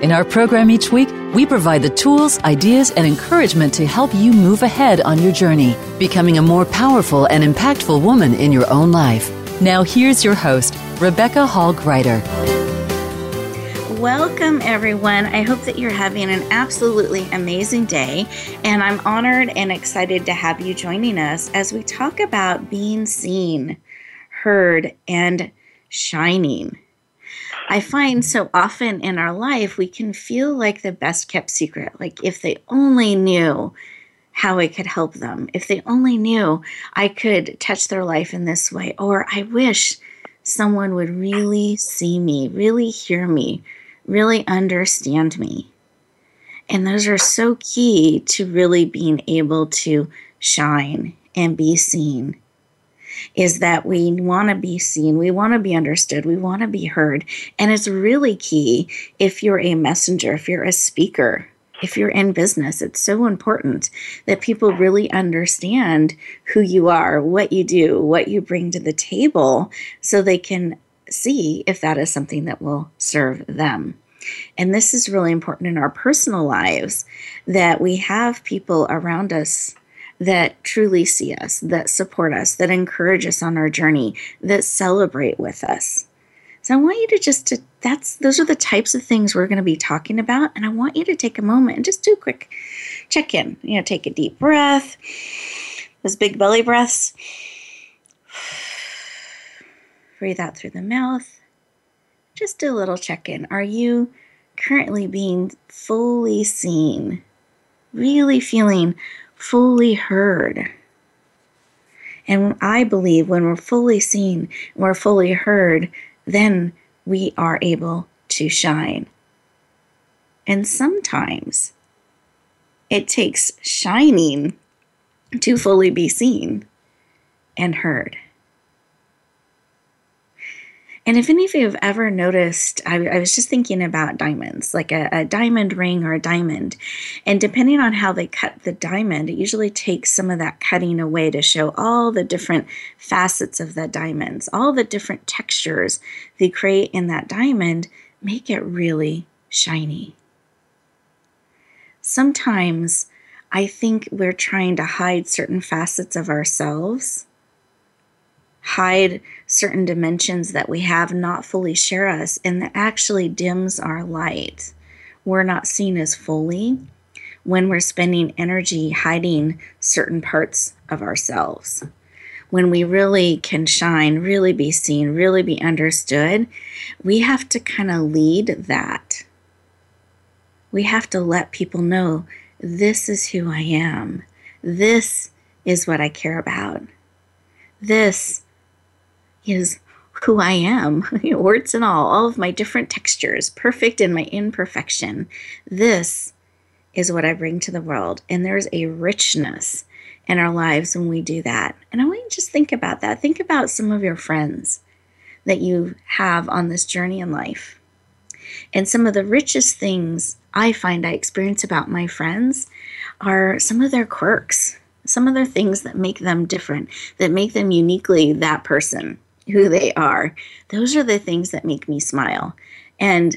In our program each week, we provide the tools, ideas, and encouragement to help you move ahead on your journey, becoming a more powerful and impactful woman in your own life. Now, here's your host, Rebecca Hall Gruyter. Welcome, everyone. I hope that you're having an absolutely amazing day, and I'm honored and excited to have you joining us as we talk about being seen, heard, and shining. I find so often in our life we can feel like the best kept secret. Like if they only knew how I could help them, if they only knew I could touch their life in this way, or I wish someone would really see me, really hear me, really understand me. And those are so key to really being able to shine and be seen is that we want to be seen, we want to be understood, we want to be heard. And it's really key if you're a messenger, if you're a speaker, if you're in business, it's so important that people really understand who you are, what you do, what you bring to the table, so they can see if that is something that will serve them. And this is really important in our personal lives that we have people around us that truly see us, that support us, that encourage us on our journey, that celebrate with us. So I want you to just to that's those are the types of things we're going to be talking about and I want you to take a moment and just do a quick check in. You know, take a deep breath. Those big belly breaths. Breathe out through the mouth. Just do a little check in. Are you currently being fully seen? Really feeling fully heard. And I believe when we're fully seen, we're fully heard, then we are able to shine. And sometimes it takes shining to fully be seen and heard. And if any of you have ever noticed, I, I was just thinking about diamonds, like a, a, diamond ring or a diamond. And depending on how they cut the diamond, it usually takes some of that cutting away to show all the different facets of the diamonds, all the different textures they create in that diamond make it really shiny. Sometimes I think we're trying to hide certain facets of ourselves hide certain dimensions that we have, not fully share us, and that actually dims our light. We're not seen as fully when we're spending energy hiding certain parts of ourselves. When we really can shine, really be seen, really be understood, we have to kind of lead that. We have to let people know this is who I am. This is what I care about. This is who I am, words and all, all of my different textures, perfect in my imperfection. This is what I bring to the world. And there's a richness in our lives when we do that. And I want you to just think about that. Think about some of your friends that you have on this journey in life. And some of the richest things I find I experience about my friends are some of their quirks, some of their things that make them different, that make them uniquely that person who they are, those are the things that make me smile and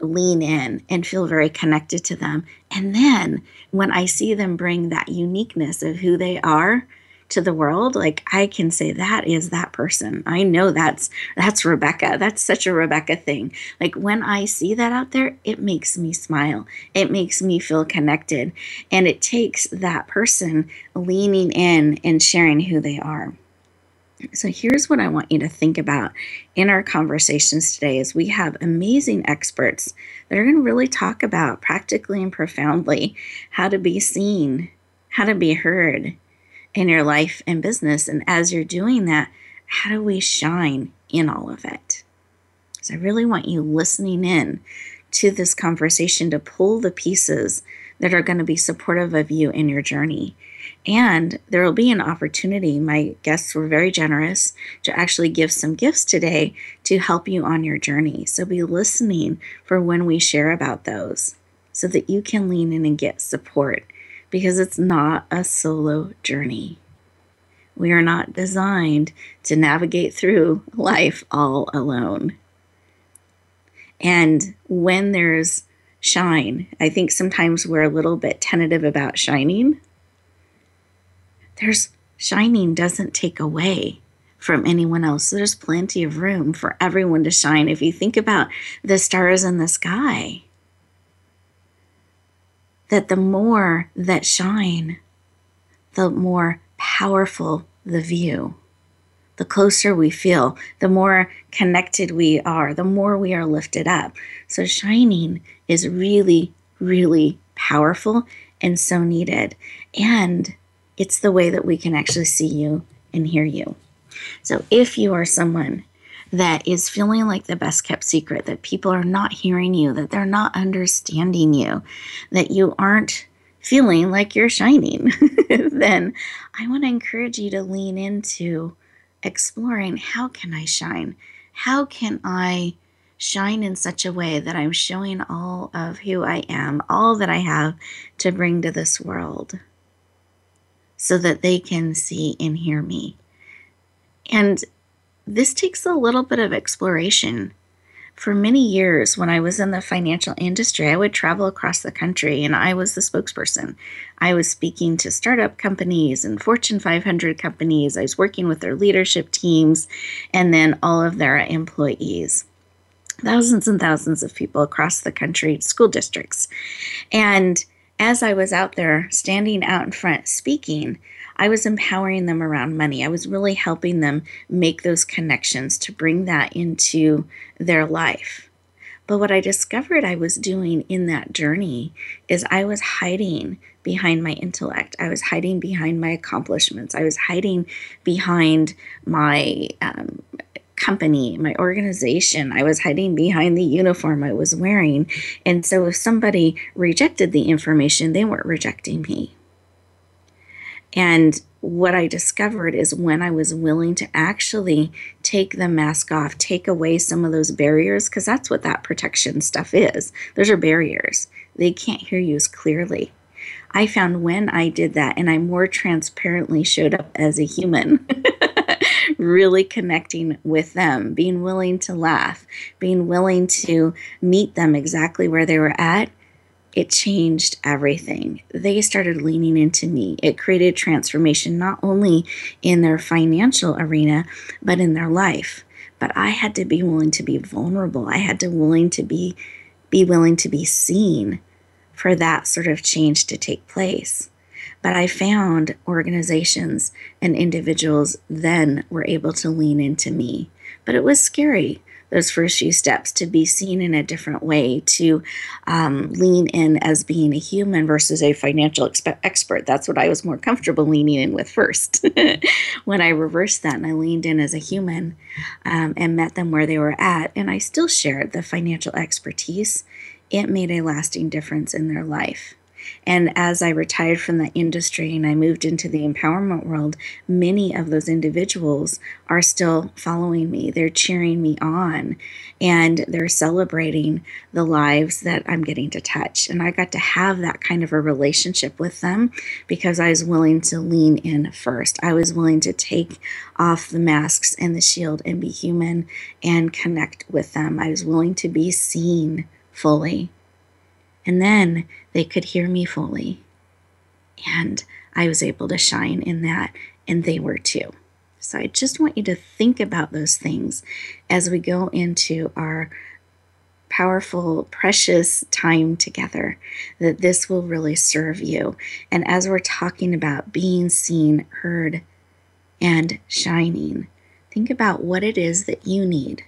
lean in and feel very connected to them. And then when I see them bring that uniqueness of who they are to the world, like I can say that is that person. I know that's that's Rebecca. That's such a Rebecca thing. Like when I see that out there, it makes me smile. It makes me feel connected. And it takes that person leaning in and sharing who they are. So here's what I want you to think about in our conversations today is we have amazing experts that are going to really talk about practically and profoundly how to be seen, how to be heard in your life and business and as you're doing that, how do we shine in all of it? So I really want you listening in to this conversation to pull the pieces that are going to be supportive of you in your journey and there will be an opportunity. My guests were very generous to actually give some gifts today to help you on your journey. So be listening for when we share about those so that you can lean in and get support because it's not a solo journey. We are not designed to navigate through life all alone. And when there's shine, I think sometimes we're a little bit tentative about shining there's shining doesn't take away from anyone else. There's plenty of room for everyone to shine. If you think about the stars in the sky, that the more that shine, the more powerful the view. The closer we feel, the more connected we are, the more we are lifted up. So, shining is really, really powerful and so needed. And it's the way that we can actually see you and hear you. So if you are someone that is feeling like the best kept secret, that people are not hearing you, that they're not understanding you, that you aren't feeling like you're shining, then I want to encourage you to lean into exploring how can I shine? How can I shine in such a way that I'm showing all of who I am, all that I have to bring to this world? So that they can see and hear me. And this takes a little bit of exploration. For many years, when I was in the financial industry, I would travel across the country and I was the spokesperson. I was speaking to startup companies and Fortune 500 companies. I was working with their leadership teams and then all of their employees thousands and thousands of people across the country, school districts. And as I was out there standing out in front speaking, I was empowering them around money. I was really helping them make those connections to bring that into their life. But what I discovered I was doing in that journey is I was hiding behind my intellect. I was hiding behind my accomplishments. I was hiding behind my um, company, my organization. I was hiding behind the uniform I was wearing. And so if somebody rejected the information, they weren't rejecting me. And what I discovered is when I was willing to actually take the mask off, take away some of those barriers, because that's what that protection stuff is. Those are barriers. They can't hear you as clearly. I found when I did that and I more transparently showed up as a human really connecting with them, being willing to laugh, being willing to meet them exactly where they were at, it changed everything. They started leaning into me. It created transformation not only in their financial arena, but in their life. But I had to be willing to be vulnerable. I had to willing to be be willing to be seen for that sort of change to take place. But I found organizations and individuals then were able to lean into me. But it was scary, those first few steps, to be seen in a different way, to um, lean in as being a human versus a financial expe- expert. That's what I was more comfortable leaning in with first. when I reversed that and I leaned in as a human um, and met them where they were at, and I still shared the financial expertise, it made a lasting difference in their life. And as I retired from the industry and I moved into the empowerment world, many of those individuals are still following me. They're cheering me on and they're celebrating the lives that I'm getting to touch. And I got to have that kind of a relationship with them because I was willing to lean in first. I was willing to take off the masks and the shield and be human and connect with them. I was willing to be seen fully. And then they could hear me fully. And I was able to shine in that, and they were too. So I just want you to think about those things as we go into our powerful, precious time together, that this will really serve you. And as we're talking about being seen, heard, and shining. Think about what it is that you need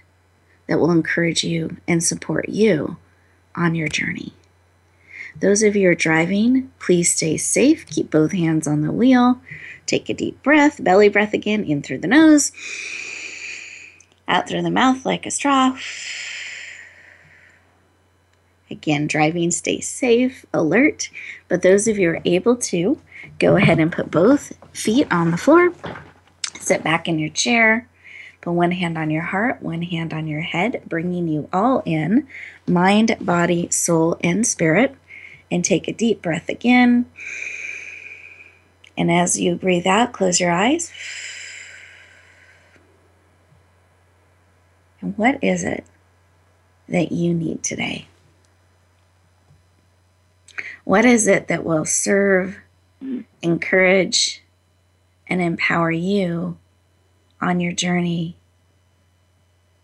that will encourage you and support you on your journey. Those of you who are driving, please stay safe. Keep both hands on the wheel. Take a deep breath, belly breath again, in through the nose, out through the mouth like a straw. Again, driving, stay safe, alert. But those of you who are able to, go ahead and put both feet on the floor. Sit back in your chair. Put one hand on your heart, one hand on your head, bringing you all in mind, body, soul, and spirit. And take a deep breath again. And as you breathe out, close your eyes. And what is it that you need today? What is it that will serve, encourage, and empower you on your journey,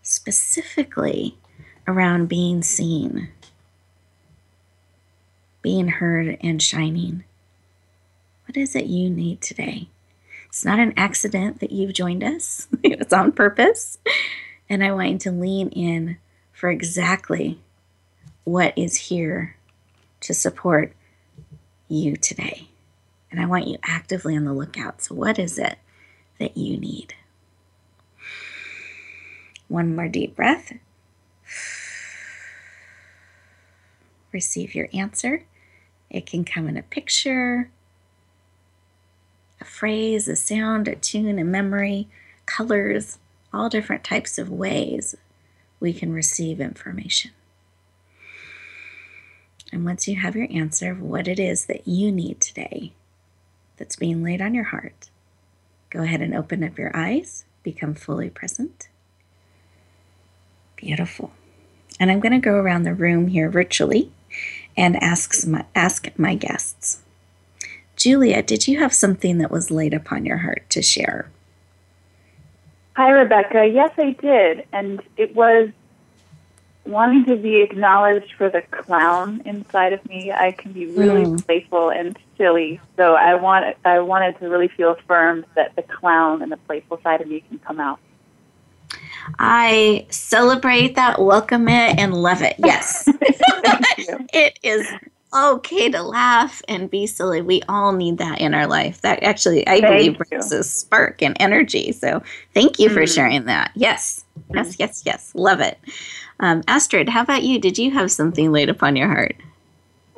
specifically around being seen, being heard, and shining? What is it you need today? It's not an accident that you've joined us, it's on purpose. And I want you to lean in for exactly what is here to support you today. And I want you actively on the lookout. So, what is it that you need? One more deep breath. Receive your answer. It can come in a picture, a phrase, a sound, a tune, a memory, colors, all different types of ways we can receive information. And once you have your answer of what it is that you need today that's being laid on your heart, go ahead and open up your eyes, become fully present. Beautiful. And I'm going to go around the room here virtually and ask my, ask my guests. Julia, did you have something that was laid upon your heart to share? Hi, Rebecca. Yes, I did. And it was wanting to be acknowledged for the clown inside of me. I can be really mm. playful and silly. So I want I wanted to really feel affirmed that the clown and the playful side of me can come out. I celebrate that, welcome it, and love it. Yes. it is okay to laugh and be silly. We all need that in our life. That actually, I thank believe, brings a spark and energy. So thank you mm for sharing that. Yes, yes, yes, yes. Love it. Um, Astrid, how about you? Did you have something laid upon your heart?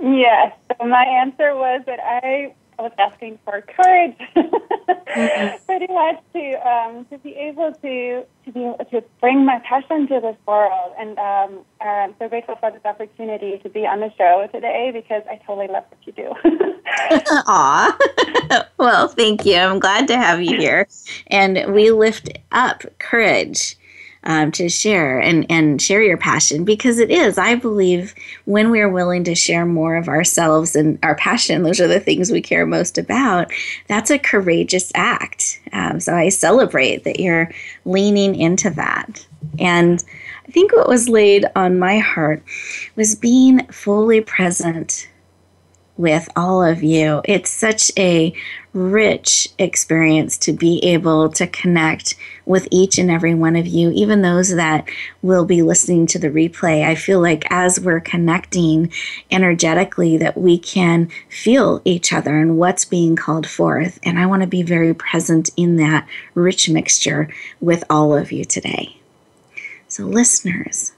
Yes. So my answer was that I was asking for courage, mm-hmm. pretty much to um, to be able to to be able to bring my passion to this world. And um, I'm so grateful for this opportunity to be on the show today because I totally love what you do. Aw. well, thank you. I'm glad to have you here. And we lift up courage um, to share and, and share your passion because it is, I believe, when we are willing to share more of ourselves and our passion, those are the things we care most about, that's a courageous act. Um, so I celebrate that you're leaning into that. And I think what was laid on my heart was being fully present with all of you. It's such a rich experience to be able to connect with each and every one of you, even those that will be listening to the replay. I feel like as we're connecting energetically, that we can feel each other and what's being called forth. And I want to be very present in that rich mixture with all of you today. So, listeners,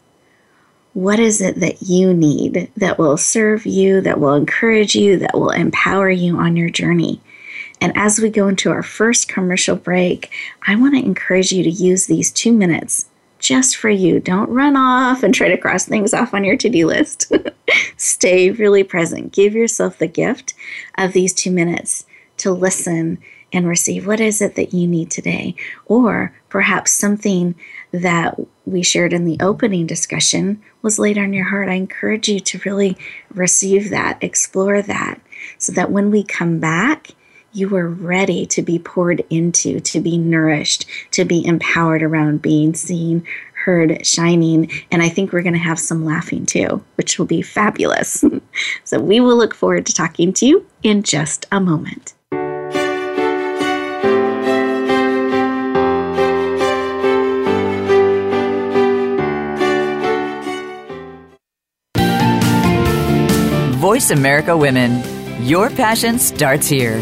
what is it that you need that will serve you, that will encourage you, that will empower you on your journey? And as we go into our first commercial break, I want to encourage you to use these two minutes just for you. Don't run off and try to cross things off on your to do list. Stay really present. Give yourself the gift of these two minutes to listen and receive what is it that you need today, or perhaps something that we shared in the opening discussion was laid on your heart, I encourage you to really receive that, explore that, so that when we come back, you are ready to be poured into, to be nourished, to be empowered around being seen, heard, shining. And I think we're going to have some laughing too, which will be fabulous. so we will look forward to talking to you in just a moment. Voice America Women. Your passion starts here.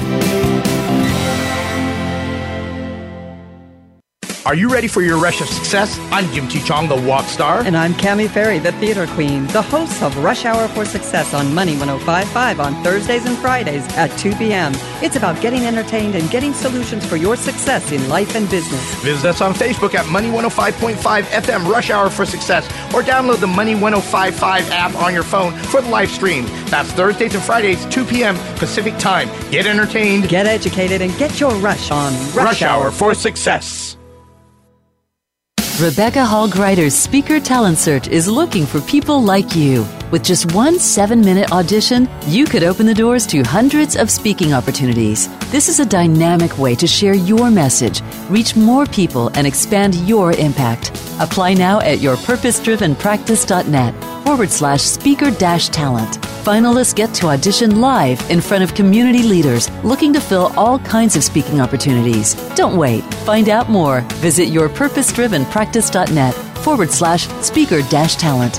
Are you ready for your rush of success? I'm Jim T. Chong, the walk star. And I'm Cami Ferry, the theater queen, the host of Rush Hour for Success on Money 1055 on Thursdays and Fridays at 2 p.m. It's about getting entertained and getting solutions for your success in life and business. Visit us on Facebook at Money 105.5 FM Rush Hour for Success or download the Money 1055 app on your phone for the live stream. That's Thursdays and Fridays, 2 p.m. Pacific Time. Get entertained, get educated, and get your rush on Rush, rush Hour for Success. Rebecca Hall Gruyter's Speaker Talent Search is looking for people like you. With just one seven minute audition, you could open the doors to hundreds of speaking opportunities. This is a dynamic way to share your message, reach more people, and expand your impact. Apply now at yourpurposedrivenpractice.net forward slash speaker dash talent. Finalists get to audition live in front of community leaders looking to fill all kinds of speaking opportunities. Don't wait. Find out more. Visit yourpurposedrivenpractice.net forward slash speaker dash talent.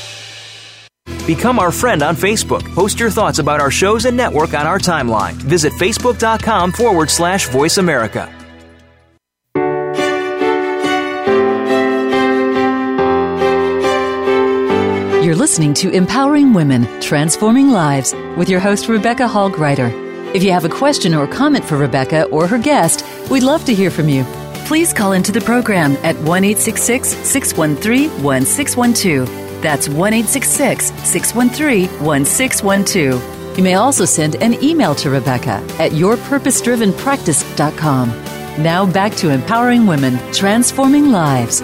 Become our friend on Facebook. Post your thoughts about our shows and network on our timeline. Visit facebook.com forward slash voice America. You're listening to Empowering Women, Transforming Lives with your host, Rebecca Hall Gruyter. If you have a question or comment for Rebecca or her guest, we'd love to hear from you. Please call into the program at 1 613 1612. That's 1 613 1612. You may also send an email to Rebecca at yourpurposedrivenpractice.com. Now back to empowering women, transforming lives.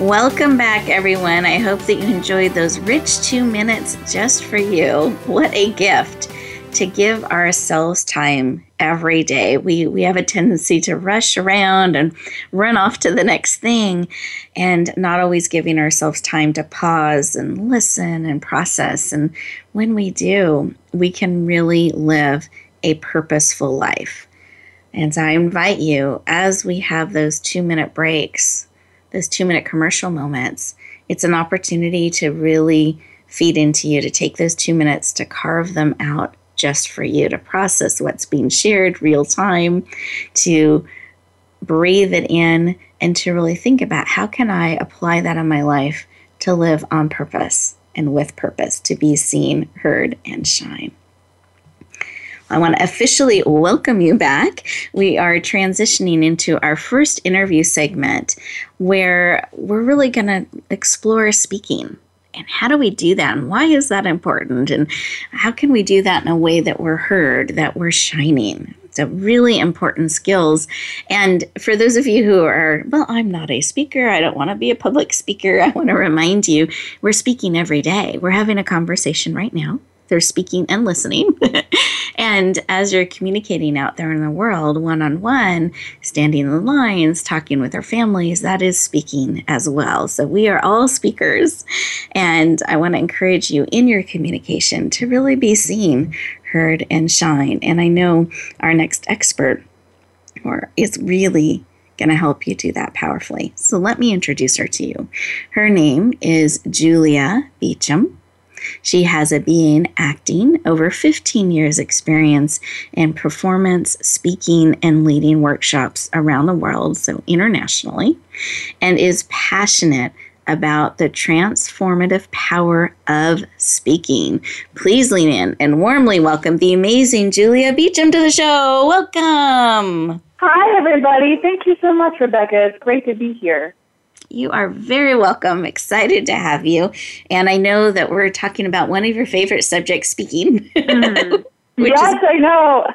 Welcome back, everyone. I hope that you enjoyed those rich two minutes just for you. What a gift to give ourselves time every day. We we have a tendency to rush around and run off to the next thing and not always giving ourselves time to pause and listen and process. And when we do, we can really live a purposeful life. And so I invite you as we have those 2-minute breaks those two minute commercial moments, it's an opportunity to really feed into you, to take those two minutes to carve them out just for you, to process what's being shared real time, to breathe it in, and to really think about how can I apply that in my life to live on purpose and with purpose, to be seen, heard, and shine. I want to officially welcome you back. We are transitioning into our first interview segment where we're really going to explore speaking. And how do we do that? And why is that important? And how can we do that in a way that we're heard, that we're shining? It's a really important skills. And for those of you who are, well, I'm not a speaker, I don't want to be a public speaker, I want to remind you we're speaking every day. We're having a conversation right now they're speaking and listening. and as you're communicating out there in the world, one on one, standing in the lines, talking with our families, that is speaking as well. So we are all speakers. And I want to encourage you in your communication to really be seen, heard, and shine. And I know our next expert or is really going to help you do that powerfully. So let me introduce her to you. Her name is Julia Beecham. She has a BA in acting, over 15 years' experience in performance, speaking, and leading workshops around the world, so internationally, and is passionate about the transformative power of speaking. Please lean in and warmly welcome the amazing Julia Beecham to the show. Welcome. Hi, everybody. Thank you so much, Rebecca. It's great to be here. You are very welcome. Excited to have you. And I know that we're talking about one of your favorite subjects, speaking. Mm. yes, is, I know.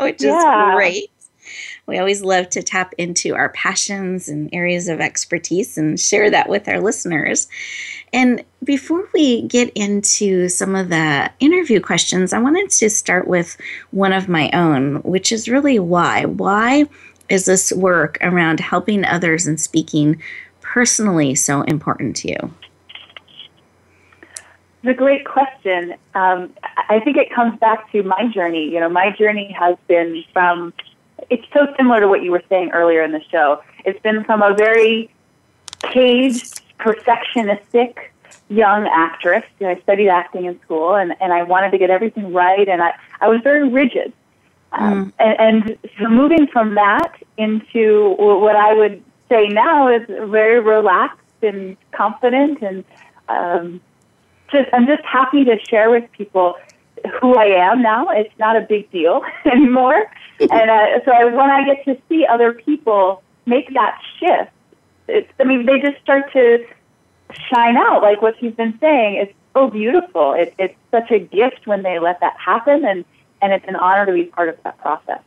which yeah. is great. we always love to tap into our passions and areas of expertise and share that with our listeners. And before we get into some of the interview questions, I wanted to start with one of my own, which is really why. Why is this work around helping others and speaking personally so important to you? It's a great question. Um, I think it comes back to my journey. You know, my journey has been from, it's so similar to what you were saying earlier in the show. It's been from a very caged, perfectionistic young actress. You know, I studied acting in school and, and I wanted to get everything right and I, I was very rigid. Um, mm. and, and so moving from that into what I would say now is very relaxed and confident and um, just I'm just happy to share with people who I am now. It's not a big deal anymore. and uh, so I, when I get to see other people make that shift, it's, I mean, they just start to shine out. Like what you've been saying, it's so beautiful. It, it's such a gift when they let that happen, and, and it's an honor to be part of that process.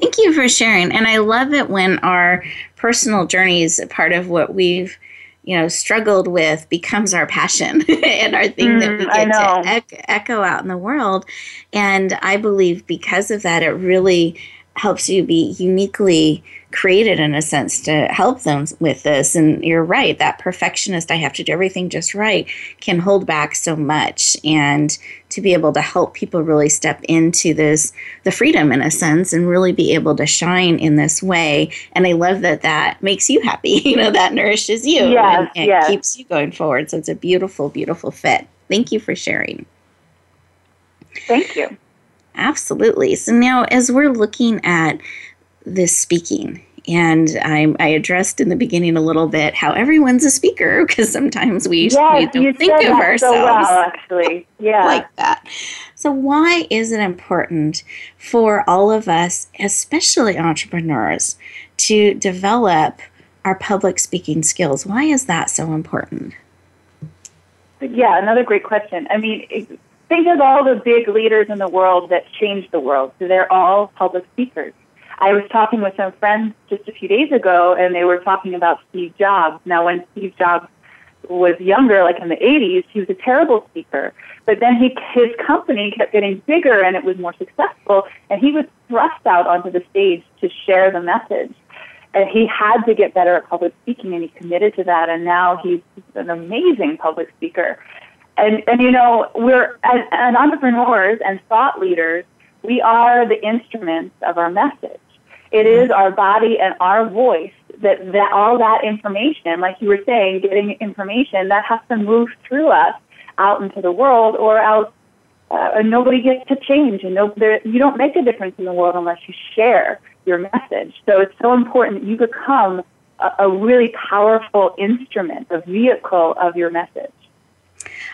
Thank you for sharing. And I love it when our personal journeys, a part of what we've you know struggled with becomes our passion and our thing mm, that we mm, get to echo out in the world and i believe because of that it really helps you be uniquely created in a sense to help them with this. And you're right, that perfectionist, I have to do everything just right, can hold back so much. And to be able to help people really step into this, the freedom in a sense, and really be able to shine in this way. And I love that that makes you happy, you know, that nourishes you yes, and, yes. keeps you going forward. So it's a beautiful, beautiful fit. Thank you for sharing. Thank you. Absolutely. So now, as we're looking at this speaking, and I, I addressed in the beginning a little bit how everyone's a speaker because sometimes we, yes, we don't think of ourselves so well, actually, yeah, like that. So, why is it important for all of us, especially entrepreneurs, to develop our public speaking skills? Why is that so important? Yeah, another great question. I mean, think of all the big leaders in the world that changed the world. So they're all public speakers. I was talking with some friends just a few days ago, and they were talking about Steve Jobs. Now, when Steve Jobs was younger, like in the 80s, he was a terrible speaker. But then he, his company kept getting bigger and it was more successful, and he was thrust out onto the stage to share the message. And he had to get better at public speaking, and he committed to that, and now he's an amazing public speaker. And, and you know, we're as, as entrepreneurs and thought leaders, we are the instruments of our message. It is our body and our voice that, that all that information, like you were saying, getting information, that has to move through us out into the world or else uh, and nobody gets to change and no, there, you don't make a difference in the world unless you share your message. So it's so important that you become a, a really powerful instrument, a vehicle of your message.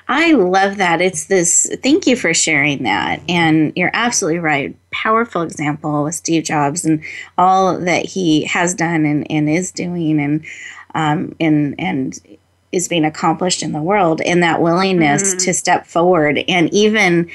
I love that. It's this, thank you for sharing that. And you're absolutely right. Powerful example with Steve Jobs and all that he has done and, and is doing and, um, and, and, is being accomplished in the world and that willingness mm-hmm. to step forward and even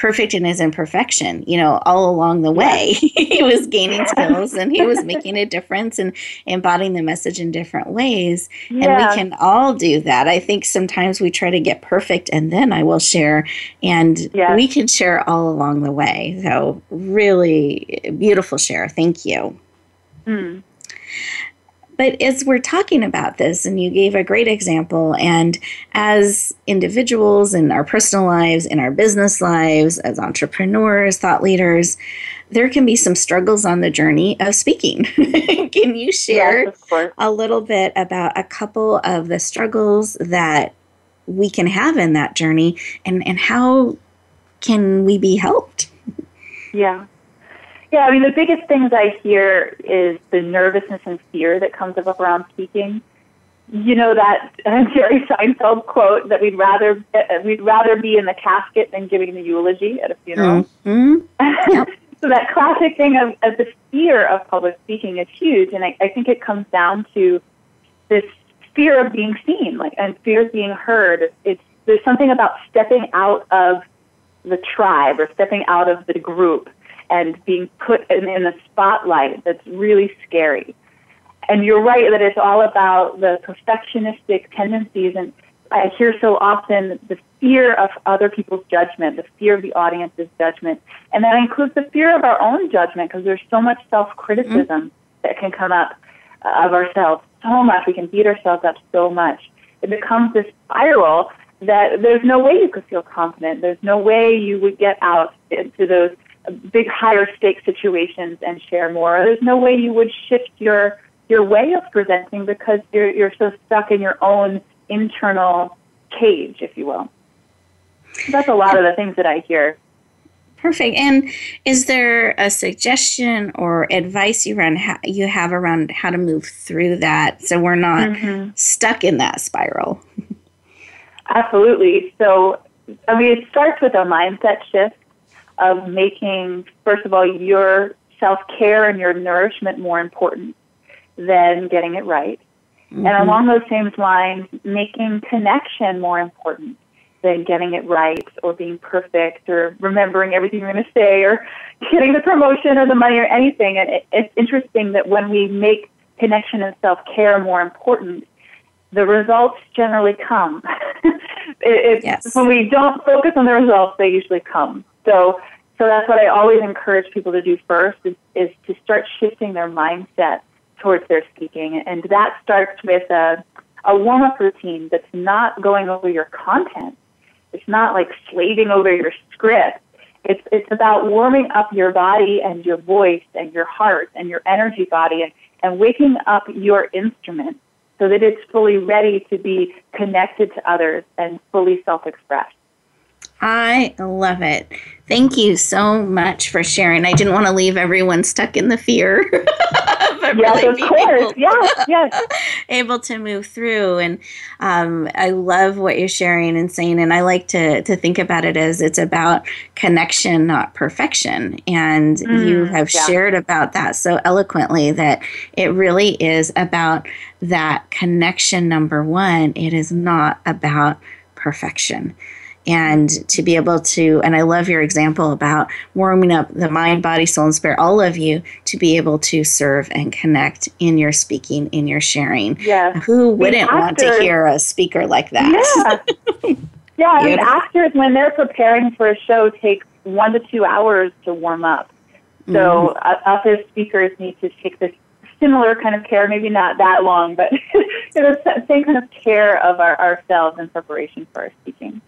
perfect in his imperfection, you know, all along the way. he was gaining skills and he was making a difference and embodying the message in different ways. Yeah. And we can all do that. I think sometimes we try to get perfect and then I will share, and we can share all along the way. So, really beautiful share. Thank you. Mm. But as we're talking about this, and you gave a great example, and as individuals in our personal lives, in our business lives, as entrepreneurs, thought leaders, there can be some struggles on the journey of speaking. can you share yes, a little bit about a couple of the struggles that we can have in that journey and, and how can we be helped? Yeah. Yeah, I mean, the biggest things I hear is the nervousness and fear that comes up around speaking. You know that Jerry Seinfeld quote that we'd rather uh, we'd rather be in the casket than giving the eulogy at a funeral. Mm-hmm. Yep. so that classic thing of, of the fear of public speaking is huge, and I, I think it comes down to this fear of being seen, like and fear of being heard. It's there's something about stepping out of the tribe or stepping out of the group and being put in, in the spotlight that's really scary. And you're right that it's all about the perfectionistic tendencies. And I hear so often the fear of other people's judgment, the fear of the audience's judgment. And that includes the fear of our own judgment because there's so much self criticism mm-hmm. that can come up uh, of ourselves. So much. We can beat ourselves up so much. It becomes this spiral that there's no way you could feel confident. There's no way you would get out into those big higher stake situations and share more. There's no way you would shift your your way of presenting because you're you're so stuck in your own internal cage, if you will. That's a lot of the things that I hear. Perfect. And is there a suggestion or advice you run you have around how to move through that so we're not mm-hmm. stuck in that spiral? Absolutely. So, I mean, it starts with a mindset shift of making, first of all, your self care and your nourishment more important than getting it right. Mm-hmm. And along those same lines, making connection more important than getting it right or being perfect or remembering everything you're going to say or getting the promotion or the money or anything. And it, it's interesting that when we make connection and self care more important, the results generally come. it, yes. When we don't focus on the results, they usually come. So, so that's what I always encourage people to do first is, is to start shifting their mindset towards their speaking. And that starts with a, a warm up routine that's not going over your content. It's not like slaving over your script. It's, it's about warming up your body and your voice and your heart and your energy body and, and waking up your instrument so that it's fully ready to be connected to others and fully self expressed. I love it. Thank you so much for sharing. I didn't want to leave everyone stuck in the fear. but yes, really of course. yes, yes. able to move through. And um, I love what you're sharing and saying. And I like to, to think about it as it's about connection, not perfection. And mm, you have yeah. shared about that so eloquently that it really is about that connection, number one. It is not about perfection and to be able to and i love your example about warming up the mind body soul and spirit all of you to be able to serve and connect in your speaking in your sharing. Yeah who wouldn't want to hear a speaker like that? Yeah. Yeah I mean, actors when they're preparing for a show take one to two hours to warm up. So mm-hmm. uh, as speakers need to take this similar kind of care, maybe not that long, but know, same kind of care of our, ourselves in preparation for our speaking.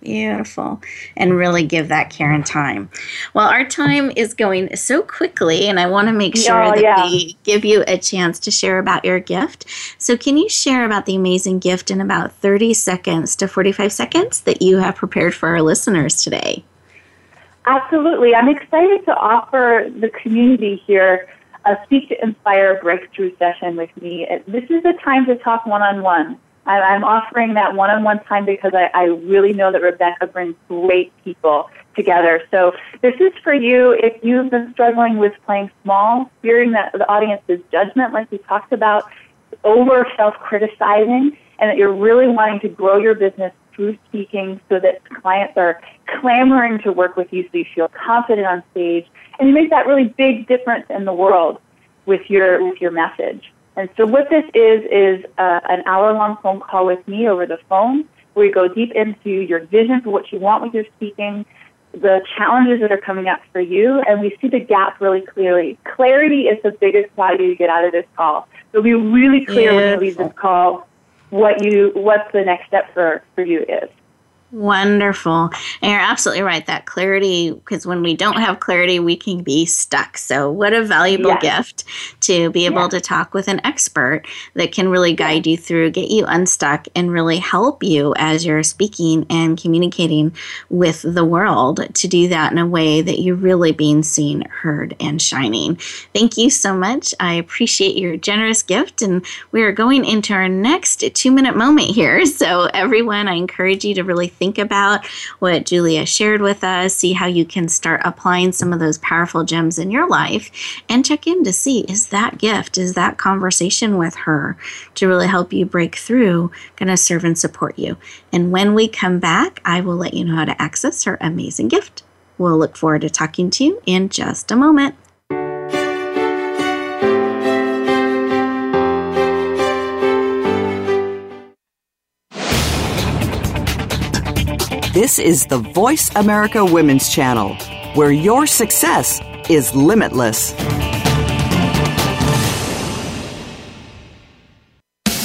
Beautiful. And really give that care and time. Well, our time is going so quickly, and I want to make sure oh, that yeah. we give you a chance to share about your gift. So, can you share about the amazing gift in about 30 seconds to 45 seconds that you have prepared for our listeners today? Absolutely. I'm excited to offer the community here a Speak to Inspire breakthrough session with me. This is the time to talk one on one I'm offering that one on one time because I, I really know that Rebecca brings great people together. So this is for you if you've been struggling with playing small, fearing that the audience's judgment, like we talked about, over self criticizing, and that you're really wanting to grow your business through speaking so that clients are clamoring to work with you so you feel confident on stage and you make that really big difference in the world with your with your message. And so what this is is uh, an hour-long phone call with me over the phone, where we go deep into your vision for what you want with your speaking, the challenges that are coming up for you, and we see the gap really clearly. Clarity is the biggest value you get out of this call. So be really clear when you leave this call what you what the next step for, for you is. Wonderful. And you're absolutely right. That clarity, because when we don't have clarity, we can be stuck. So, what a valuable gift to be able to talk with an expert that can really guide you through, get you unstuck, and really help you as you're speaking and communicating with the world to do that in a way that you're really being seen, heard, and shining. Thank you so much. I appreciate your generous gift. And we are going into our next two minute moment here. So, everyone, I encourage you to really think about what Julia shared with us, see how you can start applying some of those powerful gems in your life, and check in to see is that gift, is that conversation with her to really help you break through, going to serve and support you. And when we come back, I will let you know how to access her amazing gift. We'll look forward to talking to you in just a moment. This is the Voice America Women's Channel, where your success is limitless.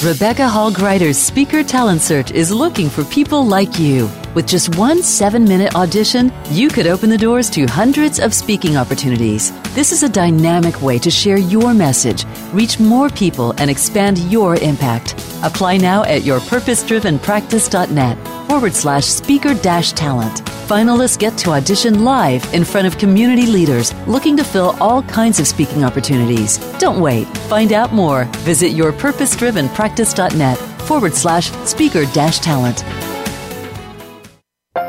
Rebecca Hall Gruyter's Speaker Talent Search is looking for people like you. With just one seven minute audition, you could open the doors to hundreds of speaking opportunities. This is a dynamic way to share your message, reach more people, and expand your impact. Apply now at yourpurposedrivenpractice.net forward slash speaker dash talent. Finalists get to audition live in front of community leaders looking to fill all kinds of speaking opportunities. Don't wait. Find out more. Visit yourpurposedrivenpractice.net forward slash speaker dash talent.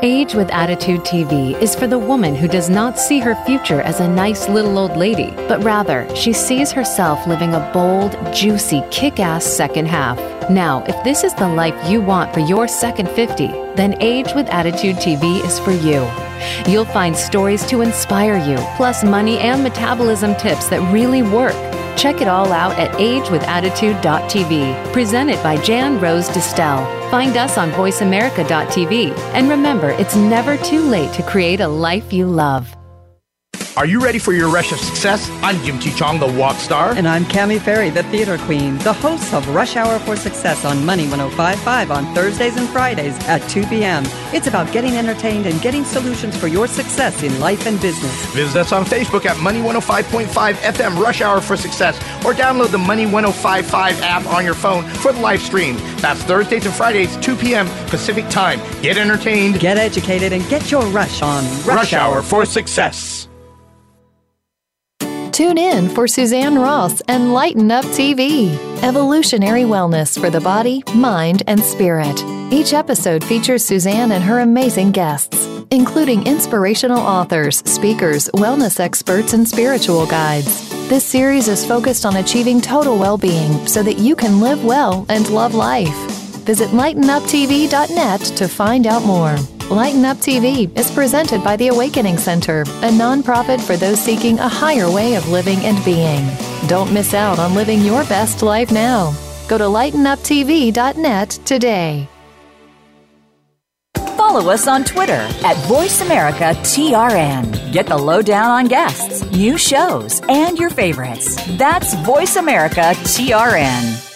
Age with Attitude TV is for the woman who does not see her future as a nice little old lady, but rather she sees herself living a bold, juicy, kick ass second half. Now, if this is the life you want for your second 50, then Age with Attitude TV is for you. You'll find stories to inspire you, plus money and metabolism tips that really work. Check it all out at agewithattitude.tv, presented by Jan Rose Distel. Find us on voiceamerica.tv. And remember, it's never too late to create a life you love. Are you ready for your rush of success? I'm Jim T. Chong, the walk star. And I'm Cami Ferry, the theater queen, the host of Rush Hour for Success on Money 1055 on Thursdays and Fridays at 2 p.m. It's about getting entertained and getting solutions for your success in life and business. Visit us on Facebook at Money 105.5 FM Rush Hour for Success or download the Money 1055 app on your phone for the live stream. That's Thursdays and Fridays, 2 p.m. Pacific Time. Get entertained, get educated, and get your rush on Rush, rush Hour for Success. Tune in for Suzanne Ross and Lighten Up TV, evolutionary wellness for the body, mind, and spirit. Each episode features Suzanne and her amazing guests, including inspirational authors, speakers, wellness experts, and spiritual guides. This series is focused on achieving total well being so that you can live well and love life. Visit lightenuptv.net to find out more. Lighten Up TV is presented by the Awakening Center, a nonprofit for those seeking a higher way of living and being. Don't miss out on living your best life now. Go to lightenuptv.net today. Follow us on Twitter at VoiceAmericaTRN. Get the lowdown on guests, new shows, and your favorites. That's VoiceAmericaTRN.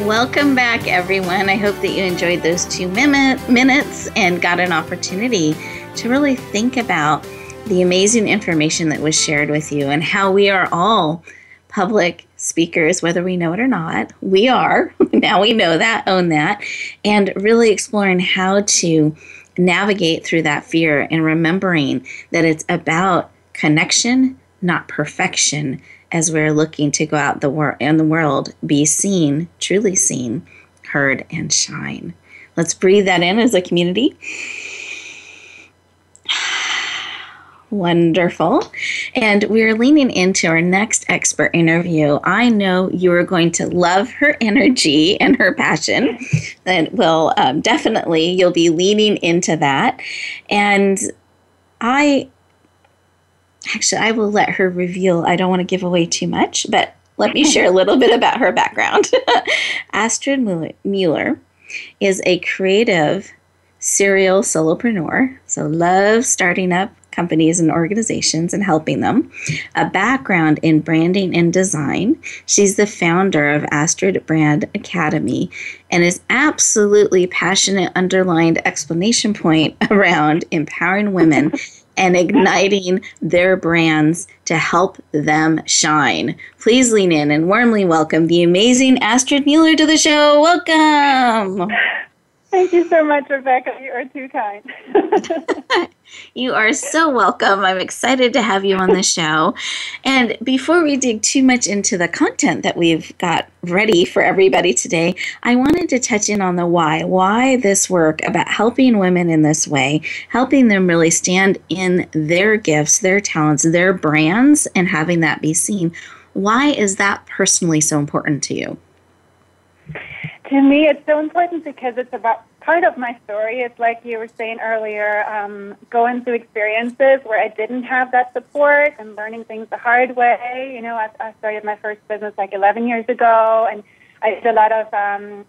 Welcome back, everyone. I hope that you enjoyed those two minutes and got an opportunity to really think about the amazing information that was shared with you and how we are all public speakers, whether we know it or not. We are. now we know that, own that, and really exploring how to navigate through that fear and remembering that it's about connection, not perfection as we're looking to go out the wor- in the world, be seen, truly seen, heard, and shine. Let's breathe that in as a community. Wonderful. And we're leaning into our next expert interview. I know you are going to love her energy and her passion. And will um, definitely, you'll be leaning into that. And I actually, I will let her reveal. I don't want to give away too much, but let me share a little bit about her background. Astrid Mueller is a creative serial solopreneur, so loves starting up companies and organizations and helping them. A background in branding and design. She's the founder of Astrid Brand Academy and is absolutely passionate underlined explanation point around empowering women and igniting their brands to help them shine. Please lean in and warmly welcome the amazing Astrid Mueller to the show. Welcome. Thank you so much, Rebecca. You are too kind. you are so welcome. I'm excited to have you on the show. And before we dig too much into the content that we've got ready for everybody today, I wanted to touch in on the why. Why this work about helping women in this way, helping them really stand in their gifts, their talents, their brands, and having that be seen. Why is that personally so important to you? To me, it's so important because it's about part of my story. It's like you were saying earlier, um, going through experiences where I didn't have that support and learning things the hard way. You know, I, I started my first business like 11 years ago, and I did a lot of um,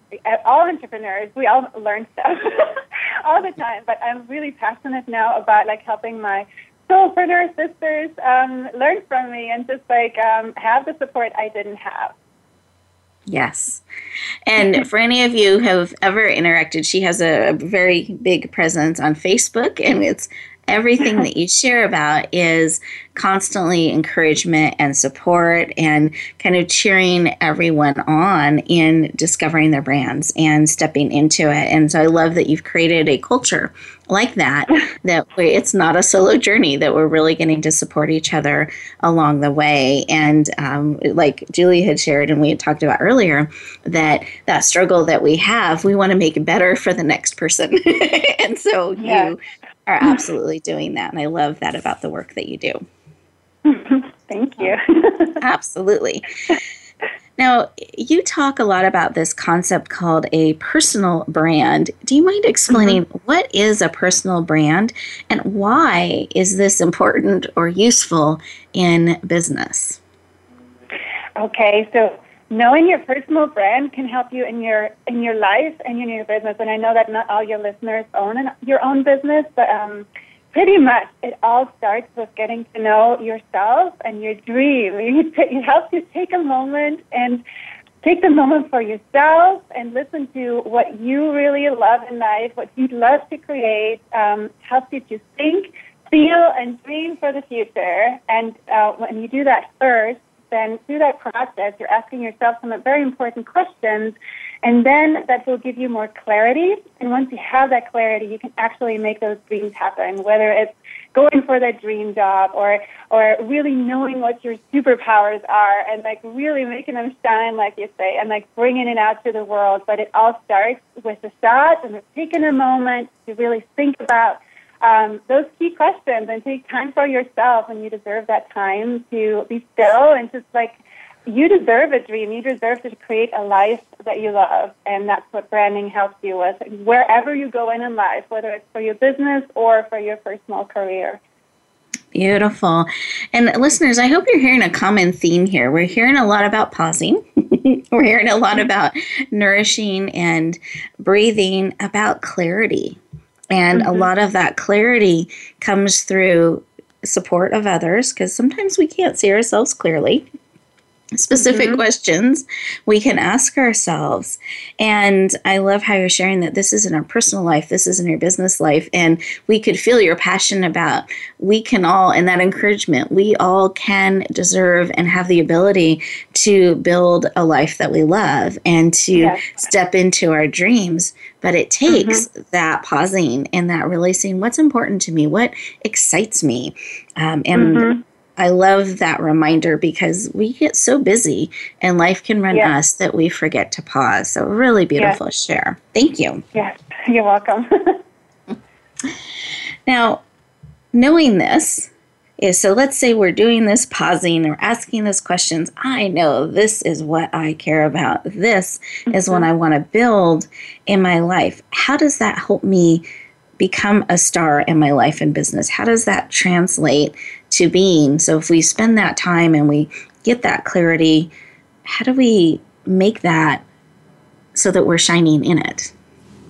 all entrepreneurs. We all learn stuff all the time, but I'm really passionate now about like helping my soulpreneur sisters um, learn from me and just like um, have the support I didn't have. Yes. And for any of you who have ever interacted, she has a, very big presence on Facebook, and it's everything that you share about is constantly encouragement and support and kind of cheering everyone on in discovering their brands and stepping into it. And so I love that you've created a culture like that, that it's not a solo journey, that we're really getting to support each other along the way. And um, like Julie had shared and we had talked about earlier, that that struggle that we have, we want to make it better for the next person. and so yeah. you are absolutely doing that. And I love that about the work that you do. Thank you. absolutely. Now, you talk a lot about this concept called a personal brand. Do you mind explaining mm-hmm. what is a personal brand and why is this important or useful in business? Okay, so knowing your personal brand can help you in your in your life and in your business. And I know that not all your listeners own an, your own business, but um, pretty much it all starts with getting to know yourself and your dream. It helps you take a moment and take the moment for yourself and listen to what you really love in life, what you'd love to create. Um, helps you to think, feel, and dream for the future. And uh, when you do that first, then through that process, you're asking yourself some very important questions, and then that will give you more clarity. And once you have that clarity, you can actually make those dreams happen, whether it's going for that dream job or or really knowing what your superpowers are and like really making them shine like you say and like bringing it out to the world but it all starts with the shot and taking a moment to really think about um, those key questions and take time for yourself and you deserve that time to be still and just like you deserve a dream you deserve to create a life that you love and that's what branding helps you with wherever you go in in life whether it's for your business or for your personal career Beautiful. And listeners, I hope you're hearing a common theme here. We're hearing a lot about pausing. We're hearing a lot about nourishing and breathing, about clarity. And mm-hmm. a lot of that clarity comes through support of others because sometimes we can't see ourselves clearly specific mm-hmm. questions we can ask ourselves. And I love how you're sharing that this is in our personal life, this is in your business life, and we could feel your passion about we can all, and that encouragement, we all can deserve and have the ability to build a life that we love and to yes. step into our dreams. But it takes mm-hmm. that pausing and that releasing what's important to me, what excites me. Um, and mm-hmm I love that reminder because we get so busy and life can run us that we forget to pause. So, really beautiful share. Thank you. Yes, you're welcome. now, knowing this is so let's say we're doing this pausing or asking those questions. I know this is what I care about. This mm-hmm. is what I want to build in my life. How does that help me become a star in my life and business? How does that translate to being? So if we spend that time and we get that clarity, how do we make that so that we're shining in it?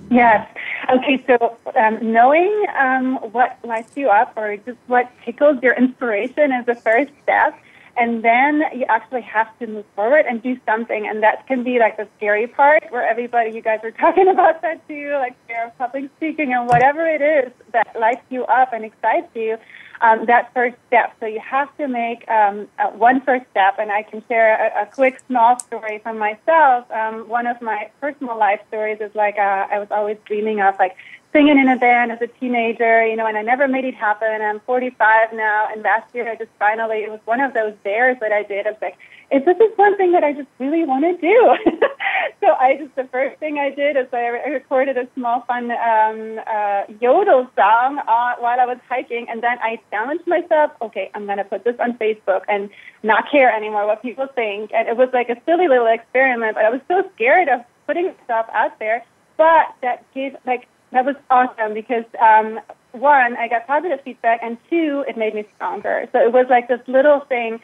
Yes. Okay, so um, knowing um, what lights you up or just what tickles your inspiration is the first step and then you actually have to move forward and do something and that can be like the scary part where everybody you guys are talking about that too like fear of public speaking and whatever it is that lights you up and excites you um, that first step. So you have to make um, uh, one first step, and I can share a, a quick small story from myself. Um, one of my personal life stories is like uh, I was always dreaming of like singing in a band as a teenager, you know, and I never made it happen. I'm 45 now, and last year I just finally, it was one of those dares that I did. I was like, if this is one thing that I just really want to do. so I just, the first thing I did is I recorded a small fun um, uh, yodel song uh, while I was hiking, and then I challenged myself, okay, I'm going to put this on Facebook and not care anymore what people think. And it was like a silly little experiment, but I was so scared of putting stuff out there. But that gave, like, that was awesome because um, one, I got positive feedback, and two, it made me stronger. So it was like this little thing.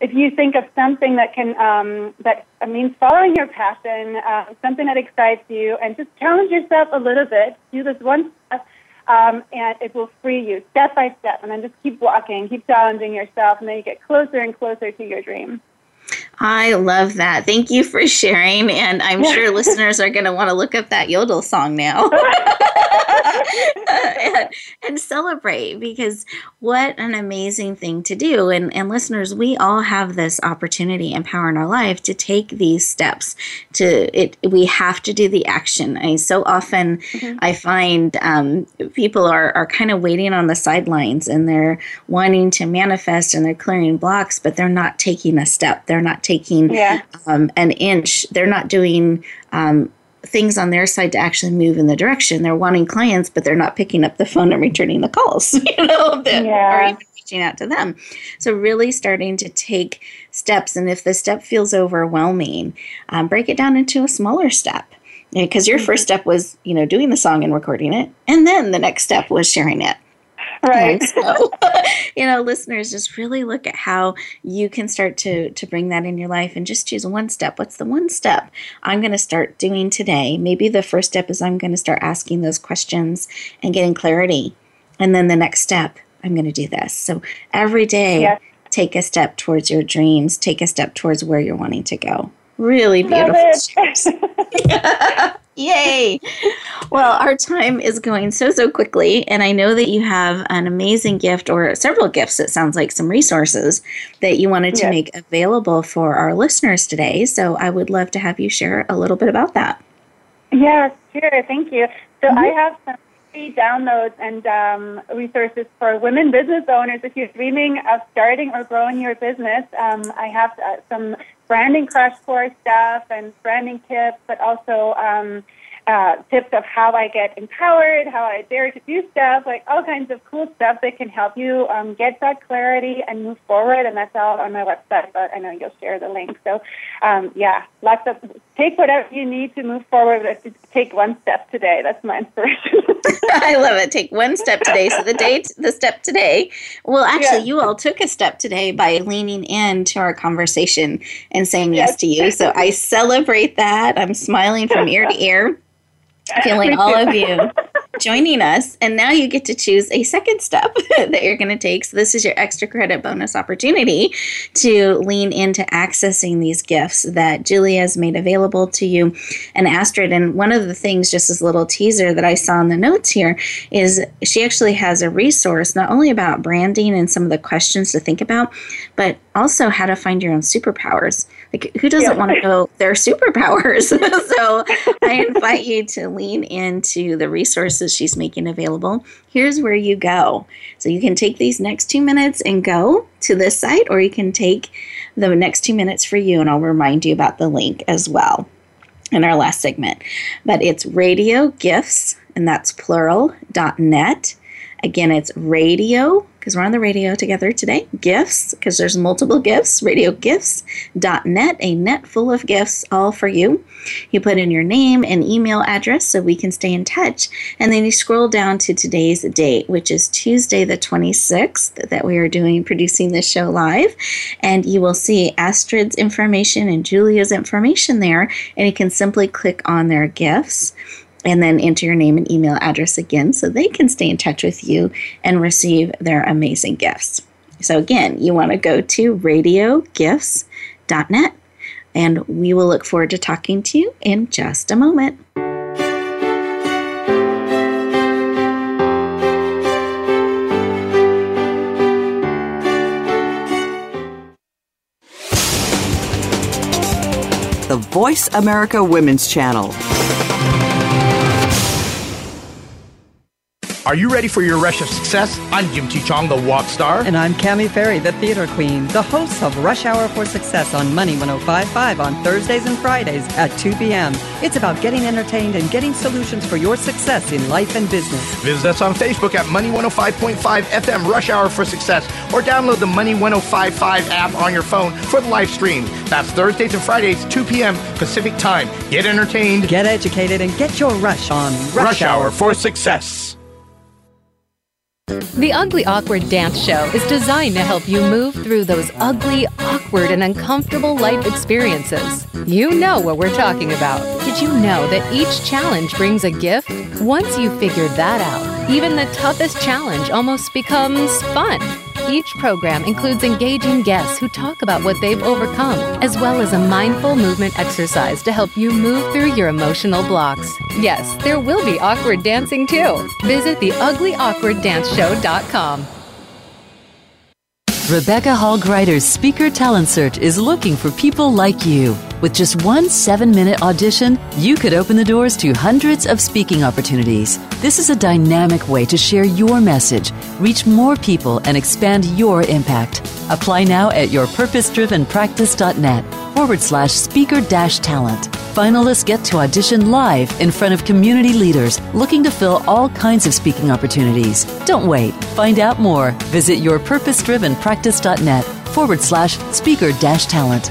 If you think of something that can um, that means following your passion, uh, something that excites you, and just challenge yourself a little bit, do this one step, um, and it will free you step by step. And then just keep walking, keep challenging yourself, and then you get closer and closer to your dream. I love that. Thank you for sharing. And I'm sure listeners are going to want to look up that Yodel song now and, and, celebrate because what an amazing thing to do. And, and listeners, we all have this opportunity and power in our life to take these steps. To it, we have to do the action. I so often mm-hmm. I find um, people are, are kind of waiting on the sidelines and they're wanting to manifest and they're clearing blocks, but they're not taking a step. They're not taking yeah. um, an inch. They're not doing um, things on their side to actually move in the direction. They're wanting clients, but they're not picking up the phone and returning the calls, you know, that yeah. are even reaching out to them. So really starting to take steps. And if the step feels overwhelming, um, break it down into a smaller step because your first mm-hmm. step was you know doing the song and recording it and then the next step was sharing it Right. so, you know, listeners, just really look at how you can start to to bring that in your life and just choose one step. What's the one step I'm going to start doing today? Maybe the first step is I'm going to start asking those questions and getting clarity. And then the next step, I'm going to do this. So every day, yes. take a step towards your dreams, take a step towards where you're wanting to go. Really beautiful. Yay! Well, our time is going so, so quickly, and I know that you have an amazing gift or several gifts, it sounds like some resources that you wanted to yes. make available for our listeners today. So I would love to have you share a little bit about that. Yeah, sure. Thank you. So mm-hmm. I have some free downloads and um, resources for women business owners. If you're dreaming of starting or growing your business, um, I have uh, some branding crash course stuff and branding tips, but also um, uh, tips of how I get empowered, how I dare to do stuff, like all kinds of cool stuff that can help you um, get that clarity and move forward. And that's all on my website, but I know you'll share the link. So, um, yeah, lots of take whatever you need to move forward. Take one step today. That's my inspiration. I love it. Take one step today. So the date, the step today. Well, actually, yeah. you all took a step today by leaning into our conversation and saying yes, yes to you. So I celebrate that. I'm smiling from ear to ear feeling all of you joining us. And now you get to choose a second step that you're going to take. So, this is your extra credit bonus opportunity to lean into accessing these gifts that Julia has made available to you and Astrid. And one of the things, just as a little teaser that I saw in the notes here, is she actually has a resource not only about branding and some of the questions to think about, but also how to find your own superpowers. Like, who doesn't yeah. want to know their superpowers? so, I invite you to lean into the resources she's making available. Here's where you go. So, you can take these next two minutes and go to this site, or you can take the next two minutes for you, and I'll remind you about the link as well in our last segment. But it's radio gifts, and that's plural, dot net. Again, it's radio because we're on the radio together today. Gifts, because there's multiple gifts, radiogifts.net, a net full of gifts all for you. You put in your name and email address so we can stay in touch. And then you scroll down to today's date, which is Tuesday, the 26th, that we are doing producing this show live. And you will see Astrid's information and Julia's information there. And you can simply click on their gifts and then enter your name and email address again so they can stay in touch with you and receive their amazing gifts. So, again, you want to go to radiogifts.net, and we will look forward to talking to you in just a moment. The Voice America Women's Channel. Are you ready for your rush of success? I'm Jim T. Chong, the walk star. And I'm Cami Ferry, the theater queen, the host of Rush Hour for Success on Money 1055 on Thursdays and Fridays at 2 p.m. It's about getting entertained and getting solutions for your success in life and business. Visit us on Facebook at Money 105.5 FM Rush Hour for Success or download the Money 1055 app on your phone for the live stream. That's Thursdays and Fridays, 2 p.m. Pacific Time. Get entertained, get educated, and get your rush on Rush, rush Hour for Success. The Ugly Awkward Dance Show is designed to help you move through those ugly, awkward, and uncomfortable life experiences. You know what we're talking about. Did you know that each challenge brings a gift? Once you've figured that out, even the toughest challenge almost becomes fun. Each program includes engaging guests who talk about what they've overcome, as well as a mindful movement exercise to help you move through your emotional blocks. Yes, there will be awkward dancing too. Visit the theuglyawkwarddanceshow.com. Rebecca Hall Gruyter's Speaker Talent Search is looking for people like you. With just one seven minute audition, you could open the doors to hundreds of speaking opportunities. This is a dynamic way to share your message, reach more people, and expand your impact. Apply now at yourpurposedrivenpractice.net forward slash speaker dash talent. Finalists get to audition live in front of community leaders looking to fill all kinds of speaking opportunities. Don't wait. Find out more. Visit yourpurposedrivenpractice.net forward slash speaker dash talent.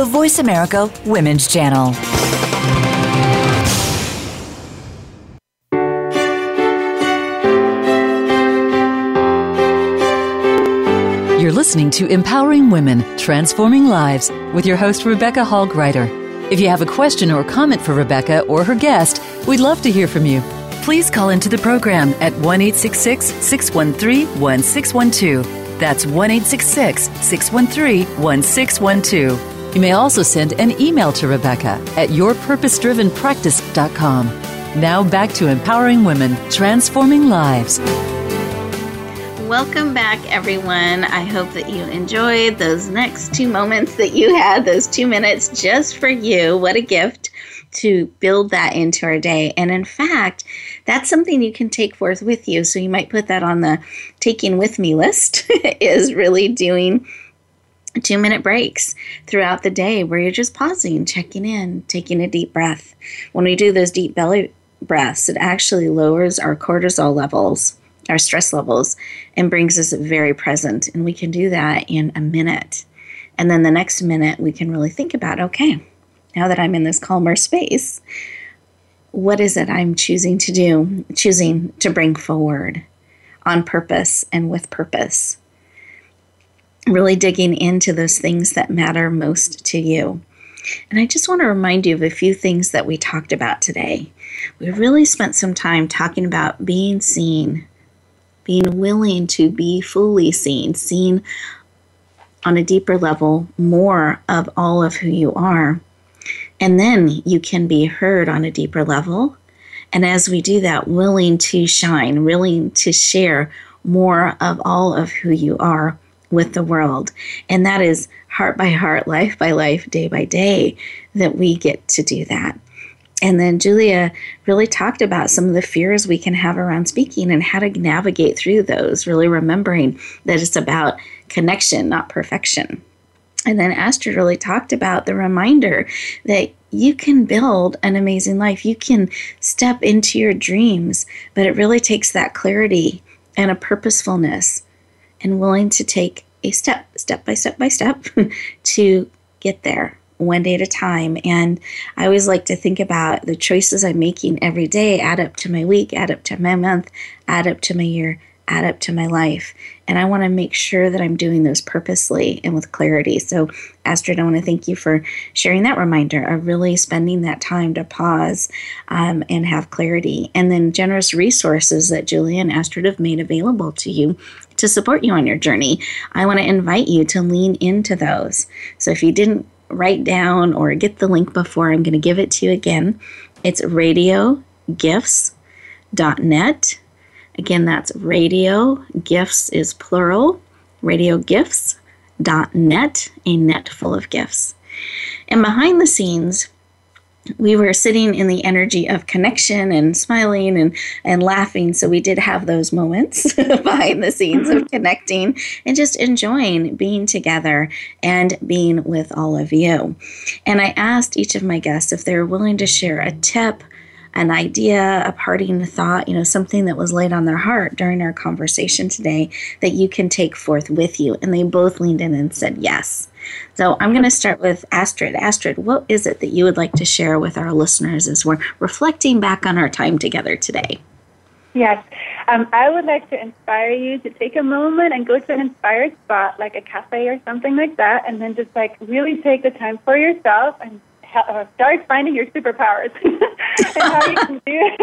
The Voice America Women's Channel. You're listening to Empowering Women, Transforming Lives with your host, Rebecca Hall Gruyter. If you have a question or comment for Rebecca or her guest, we'd love to hear from you. Please call into the program at 1 613 1612. That's 1 613 1612. You may also send an email to Rebecca at yourpurposedrivenpractice.com. Now back to empowering women, transforming lives. Welcome back, everyone. I hope that you enjoyed those next two moments that you had, those two minutes just for you. What a gift to build that into our day. And in fact, that's something you can take forth with you. So you might put that on the taking with me list, is really doing two minute breaks throughout the day where you're just pausing, checking in, taking a deep breath. When we do those deep belly breaths, it actually lowers our cortisol levels our stress levels and brings us very present. And we can do that in a minute. And then the next minute, we can really think about okay, now that I'm in this calmer space, what is it I'm choosing to do, choosing to bring forward on purpose and with purpose? Really digging into those things that matter most to you. And I just want to remind you of a few things that we talked about today. We really spent some time talking about being seen, being willing to be fully seen, seen on a deeper level more of all of who you are. And then you can be heard on a deeper level. And as we do that, willing to shine, willing to share more of all of who you are with the world. And that is heart by heart, life by life, day by day that we get to do that. And then Julia really talked about some of the fears we can have around speaking and how to navigate through those, really remembering that it's about connection, not perfection. And then Astrid really talked about the reminder that you can build an amazing life. You can step into your dreams, but it really takes that clarity and a purposefulness and willing to take a step, step by step by step, to get there one day at a time. And I always like to think about the choices I'm making every day add up to my week, add up to my month, add up to my year, add up to my life. And I want to make sure that I'm doing those purposely and with clarity. So, Astrid, I want to thank you for sharing that reminder of really spending that time to pause um, and have clarity. And then generous resources that Julie and Astrid have made available to you to support you on your journey. I want to invite you to lean into those. So, if you didn't write down or get the link before, I'm going to give it to you again. It's radiogifts.net. Again, that's radio, gifts is plural, radiogifts.net, a net full of gifts. And behind the scenes, we were sitting in the energy of connection and smiling and, and laughing. So we did have those moments behind the scenes of mm-hmm. connecting and just enjoying being together and being with all of you. And I asked each of my guests if they were willing to share a tip, an idea, a parting thought, you know, something that was laid on their heart during our conversation today that you can take forth with you. And they both leaned in and said yes. So I'm going to start with Astrid. Astrid, what is it that you would like to share with our listeners as we're reflecting back on our time together today? Yes. Um, I would like to inspire you to take a moment and go to an inspired spot, like a cafe or something like that, and then just like really take the time for yourself and uh, start finding your superpowers and how you can do you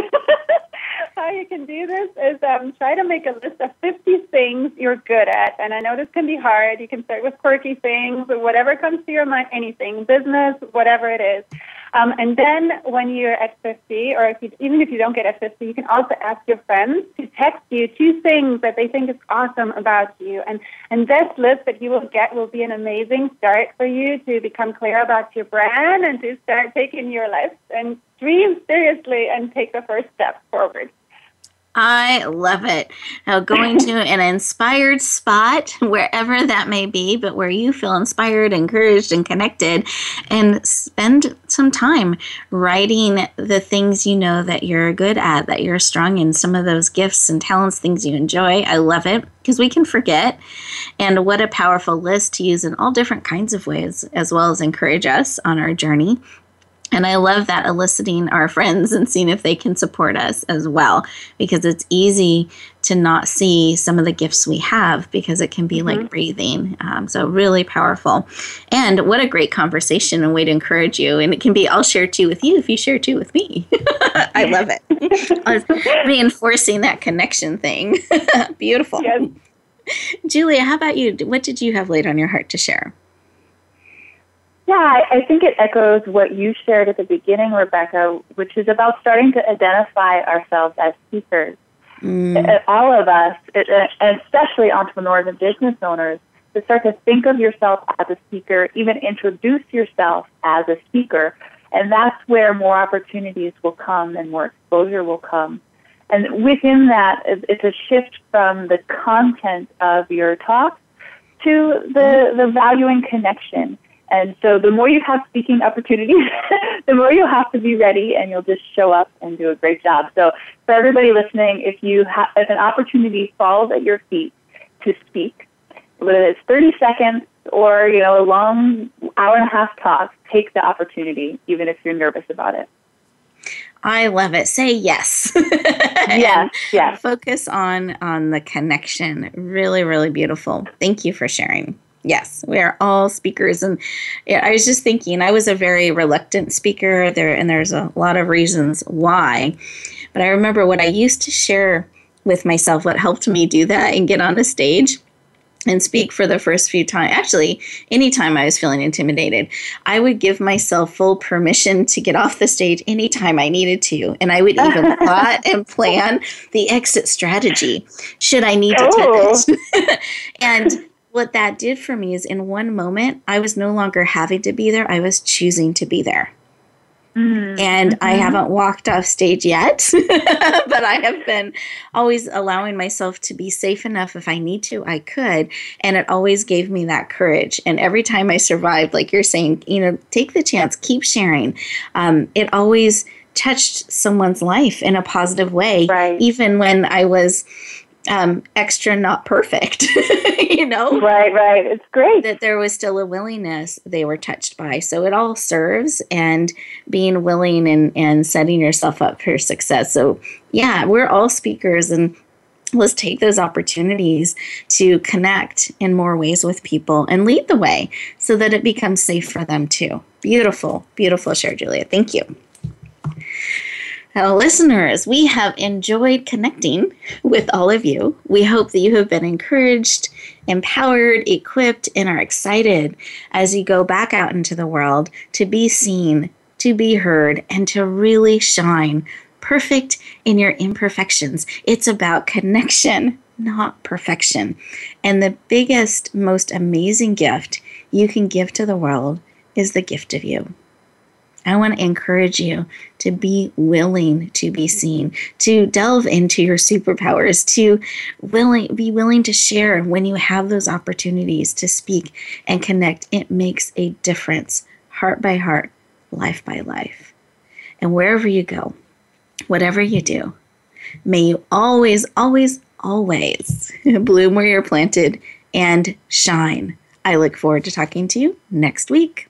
can do this is um, try to make a list of 50 things you're good at. And I know this can be hard. You can start with quirky things or whatever comes to your mind, anything, business, whatever it is. Um, and then when you're at 50, or if you, even if you don't get at 50, you can also ask your friends to text you two things that they think is awesome about you. And, and this list that you will get will be an amazing start for you to become clear about your brand and to start taking your life and dreams seriously and take the first step forward. I love it. Now, going to an inspired spot, wherever that may be, but where you feel inspired, encouraged, and connected, and spend some time writing the things you know that you're good at, that you're strong in, some of those gifts and talents, things you enjoy. I love it because we can forget. And what a powerful list to use in all different kinds of ways, as well as encourage us on our journey. And I love that eliciting our friends and seeing if they can support us as well, because it's easy to not see some of the gifts we have because it can be mm-hmm. like breathing. Um, so, really powerful. And what a great conversation and way to encourage you. And it can be, I'll share two with you if you share two with me. I love it. Reinforcing that connection thing. Beautiful. Yes. Julia, how about you? What did you have laid on your heart to share? Yeah, I, I think it echoes what you shared at the beginning, Rebecca, which is about starting to identify ourselves as speakers. Mm. Uh, all of us, uh, uh, and especially entrepreneurs and business owners, to start to think of yourself as a speaker, even introduce yourself as a speaker. And that's where more opportunities will come and more exposure will come. And within that, it's a shift from the content of your talk to the, the value and connection. And so the more you have speaking opportunities, the more you'll have to be ready and you'll just show up and do a great job. So for everybody listening, if you have, if an opportunity falls at your feet to speak, whether it's 30 seconds or, you know, a long hour and a half talk, take the opportunity, even if you're nervous about it. I love it. Say yes. yes, yes. Focus on on the connection. Really, really beautiful. Thank you for sharing. Yes, we are all speakers, and I was just thinking I was a very reluctant speaker there, and there's a lot of reasons why. But I remember what I used to share with myself, what helped me do that and get on a stage and speak for the first few times. Actually, anytime I was feeling intimidated, I would give myself full permission to get off the stage anytime I needed to. And I would even plot and plan the exit strategy should I need to oh. and what that did for me is in one moment, I was no longer having to be there, I was choosing to be there. Mm-hmm. And I mm-hmm. haven't walked off stage yet, but I have been always allowing myself to be safe enough if I need to, I could. And it always gave me that courage. And every time I survived, like you're saying, you know, take the chance, keep sharing. Um, it always touched someone's life in a positive way, right. even when I was um, extra not perfect, you know? Right, right. It's great. That there was still a willingness they were touched by. So it all serves and being willing and, and setting yourself up for success. So, yeah, we're all speakers and let's take those opportunities to connect in more ways with people and lead the way so that it becomes safe for them too. Beautiful, beautiful share, Julia. Thank you. Now, listeners, we have enjoyed connecting with all of you. We hope that you have been encouraged, empowered, equipped, and are excited as you go back out into the world to be seen, to be heard, and to really shine perfect in your imperfections. It's about connection, not perfection. And the biggest, most amazing gift you can give to the world is the gift of you. I want to encourage you to be willing to be seen, to delve into your superpowers, to willing be willing to share when you have those opportunities to speak and connect. It makes a difference, heart by heart, life by life. And wherever you go, whatever you do, may you always, always, always bloom where you're planted and shine. I look forward to talking to you next week.